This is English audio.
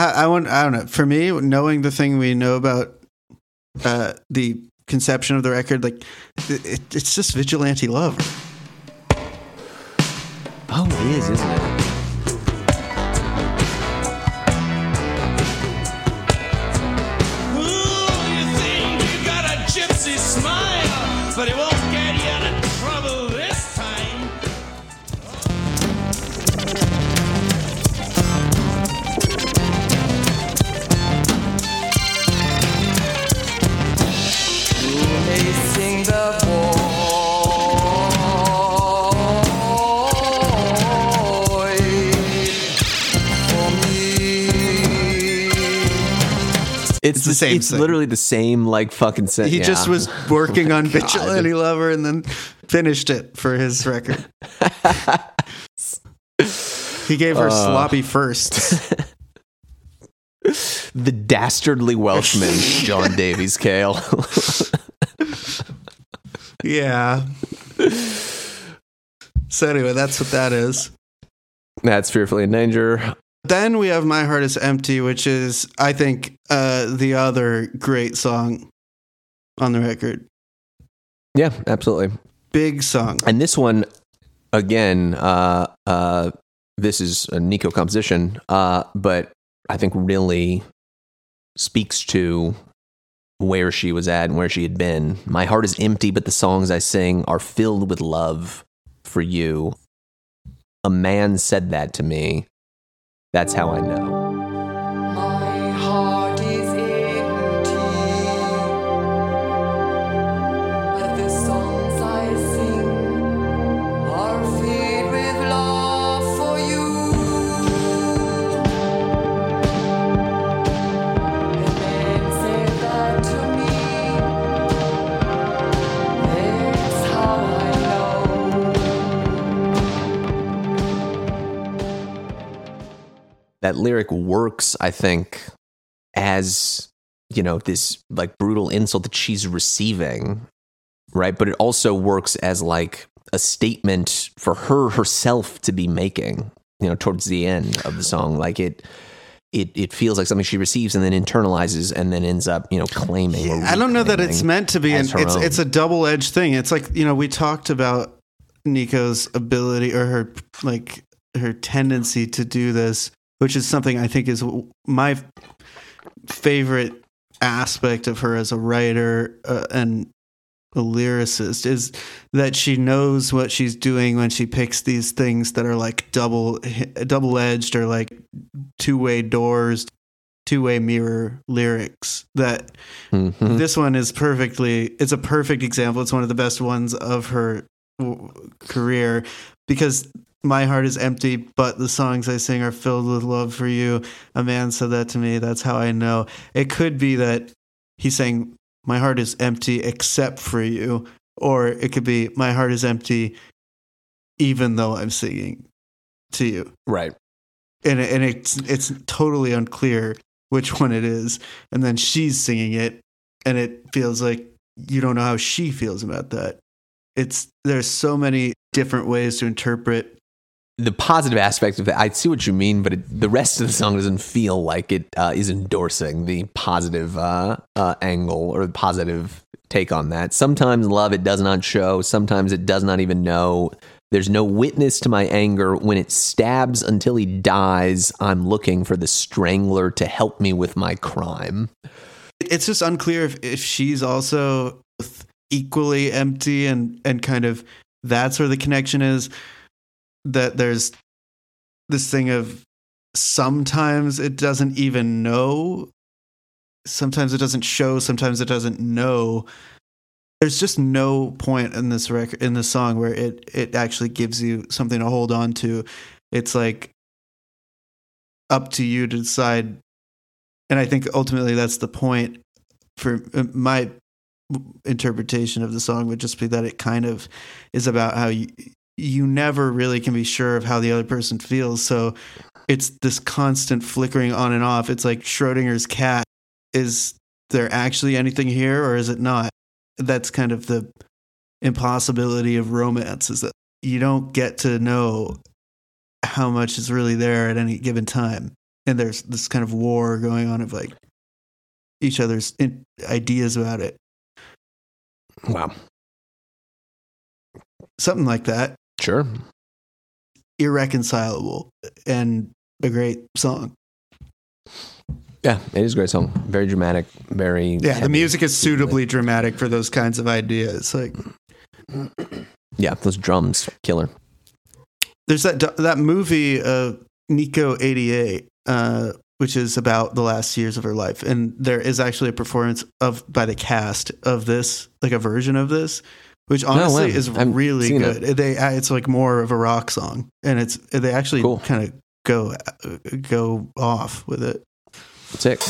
I, I want. I don't know. For me, knowing the thing we know about uh, the conception of the record, like it, it, it's just vigilante love. Oh, it is, isn't it? Ooh, you think you got a gypsy smile, but it won't It's, the same It's thing. literally the same, like fucking. Sen- He yeah. just was oh working on God. vigilante lover and then finished it for his record. he gave her uh. sloppy first. the dastardly Welshman, John Davies Cale. yeah. So anyway, that's what that is. That's fearfully in danger. Then we have My Heart is Empty, which is, I think, uh, the other great song on the record. Yeah, absolutely. Big song. And this one, again, uh, uh, this is a Nico composition, uh, but I think really speaks to where she was at and where she had been. My heart is empty, but the songs I sing are filled with love for you. A man said that to me. That's how I know. That lyric works, I think, as you know, this like brutal insult that she's receiving, right? But it also works as like a statement for her herself to be making, you know, towards the end of the song. Like it it it feels like something she receives and then internalizes and then ends up, you know, claiming. or I don't know that it's meant to be. An, it's own. it's a double edged thing. It's like you know we talked about Nico's ability or her like her tendency to do this, which is something I think is my favorite aspect of her as a writer uh, and a lyricist is that she knows what she's doing when she picks these things that are like double double edged or like two way doors, two way mirror lyrics that Mhm. this one is perfectly it's a perfect example it's one of the best ones of her w- career because my heart is empty but the songs i sing are filled with love for you. A man said that to me. That's how i know. It could be that he's saying my heart is empty except for you or it could be my heart is empty even though i'm singing to you. Right. and and it's it's totally unclear which one it is. And then she's singing it and it feels like you don't know how she feels about that. It's there's so many different ways to interpret the positive aspect of that, I see what you mean, but it, the rest of the song doesn't feel like it uh, is endorsing the positive uh, uh, angle or the positive take on that. Sometimes love it does not show. Sometimes it does not even know. There's no witness to my anger. When it stabs until he dies, I'm looking for the strangler to help me with my crime. it's just unclear if, if she's also equally empty and and kind of that's where the connection is that there's this thing of sometimes it doesn't even know sometimes it doesn't show sometimes it doesn't know. There's just no point in this record in this song where it it actually gives you something to hold on to. It's like up to you to decide. And i think ultimately that's the point for uh, my interpretation of the song would just be that it kind of is about how you you never really can be sure of how the other person feels. So it's this constant flickering on and off. It's like schrodinger's cat. Is there actually anything here or is it not? That's kind of the impossibility of romance is that you don't get to know how much is really there at any given time. And there's this kind of war going on of like each other's in- ideas about it, Wow. something like that, Sure. irreconcilable, and a great song. Yeah, it is a great song. Very dramatic. Very Yeah, the music is suitably dramatic for those kinds of ideas. Like Yeah, those drums, killer. there's that that movie uh Nico 88 uh which is about the last years of her life and there is actually a performance of by the cast of this like a version of this which honestly wow. is really good. They uh, it's like more of a rock song and it's they actually Cool. kind of go uh, go off with it. Sick.